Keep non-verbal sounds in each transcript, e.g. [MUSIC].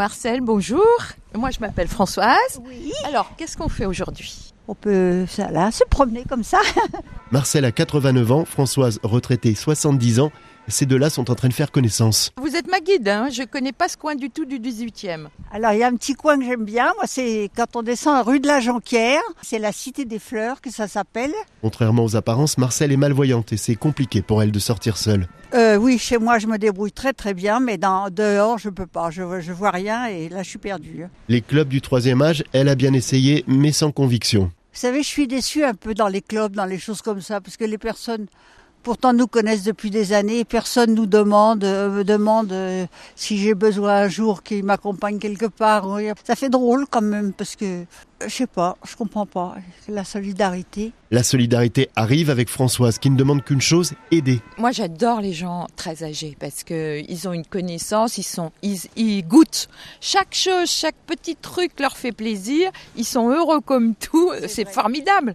Marcel, bonjour. Moi, je m'appelle Françoise. Oui. Alors, qu'est-ce qu'on fait aujourd'hui? On peut ça, là, se promener comme ça. [LAUGHS] Marcel a 89 ans, Françoise retraitée 70 ans. Ces deux-là sont en train de faire connaissance. Vous êtes ma guide, hein je connais pas ce coin du tout du 18e. Alors, il y a un petit coin que j'aime bien. Moi, c'est quand on descend rue de la Jonquière. C'est la Cité des Fleurs que ça s'appelle. Contrairement aux apparences, Marcel est malvoyante et c'est compliqué pour elle de sortir seule. Euh, oui, chez moi, je me débrouille très très bien, mais dans, dehors, je peux pas. Je, je vois rien et là, je suis perdue. Les clubs du troisième âge, elle a bien essayé, mais sans conviction. Vous savez, je suis déçue un peu dans les clubs, dans les choses comme ça, parce que les personnes, pourtant, nous connaissent depuis des années. Personne nous demande, euh, me demande euh, si j'ai besoin un jour qu'ils m'accompagnent quelque part. Oui, Ça fait drôle quand même, parce que euh, je sais pas, je comprends pas la solidarité. La solidarité arrive avec Françoise qui ne demande qu'une chose, aider. Moi, j'adore les gens très âgés parce que ils ont une connaissance, ils sont, ils, ils goûtent chaque chose, chaque petit truc leur fait plaisir. Ils sont heureux comme tout. C'est formidable.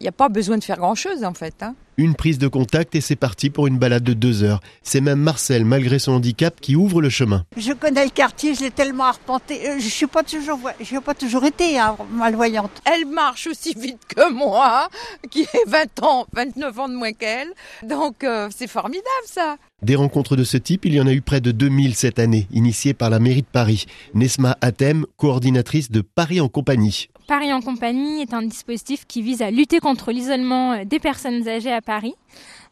Il n'y a pas besoin de faire grand chose en fait. Hein. Une prise de contact et c'est parti pour une balade de deux heures. C'est même Marcel, malgré son handicap, qui ouvre le chemin. Je connais le quartier, je l'ai tellement arpenté. Euh, Je suis pas toujours, je n'ai pas toujours été hein, malvoyante. Elle marche aussi vite que moi, qui ai 20 ans, 29 ans de moins qu'elle. Donc euh, c'est formidable ça. Des rencontres de ce type, il y en a eu près de 2000 cette année, initiées par la mairie de Paris. Nesma Atem, coordinatrice de Paris en compagnie. Paris en compagnie est un dispositif qui vise à lutter contre l'isolement des personnes âgées à Paris.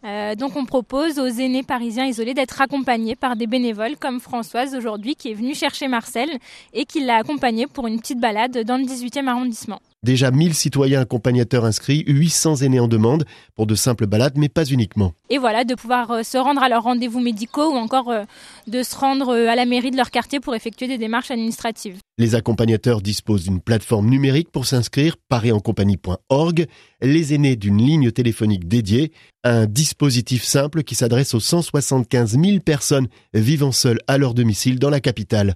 Euh, donc on propose aux aînés parisiens isolés d'être accompagnés par des bénévoles comme Françoise aujourd'hui qui est venue chercher Marcel et qui l'a accompagné pour une petite balade dans le 18e arrondissement. Déjà 1000 citoyens accompagnateurs inscrits, 800 aînés en demande pour de simples balades, mais pas uniquement. Et voilà, de pouvoir euh, se rendre à leurs rendez-vous médicaux ou encore euh, de se rendre à la mairie de leur quartier pour effectuer des démarches administratives. Les accompagnateurs disposent d'une plateforme numérique pour s'inscrire, pariencompagnie.org, les aînés d'une ligne téléphonique dédiée, un dispositif simple qui s'adresse aux 175 000 personnes vivant seules à leur domicile dans la capitale.